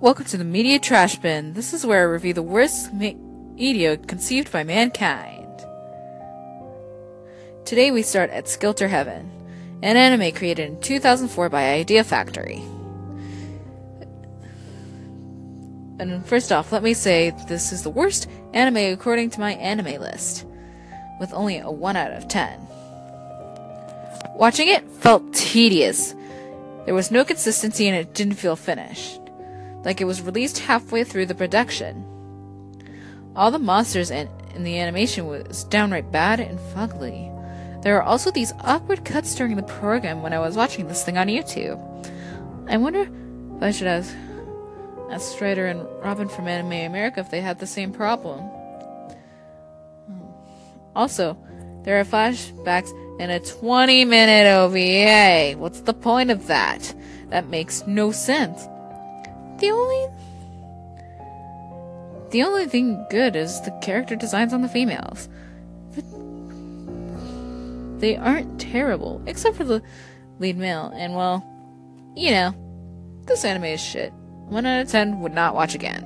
Welcome to the Media Trash Bin. This is where I review the worst me- media conceived by mankind. Today we start at Skelter Heaven, an anime created in 2004 by Idea Factory. And first off, let me say this is the worst anime according to MyAnimeList, with only a 1 out of 10. Watching it felt tedious. There was no consistency and it didn't feel finished. Like it was released halfway through the production. All the monsters in, in the animation was downright bad and fugly. There are also these awkward cuts during the program when I was watching this thing on YouTube. I wonder if I should ask, ask Strider and Robin from Anime America if they had the same problem. Hmm. Also, there are flashbacks in a 20 minute OVA. What's the point of that? That makes no sense. The only the only thing good is the character designs on the females. But they aren't terrible, except for the lead male. And well, you know, this anime is shit. 1 out of 10 would not watch again.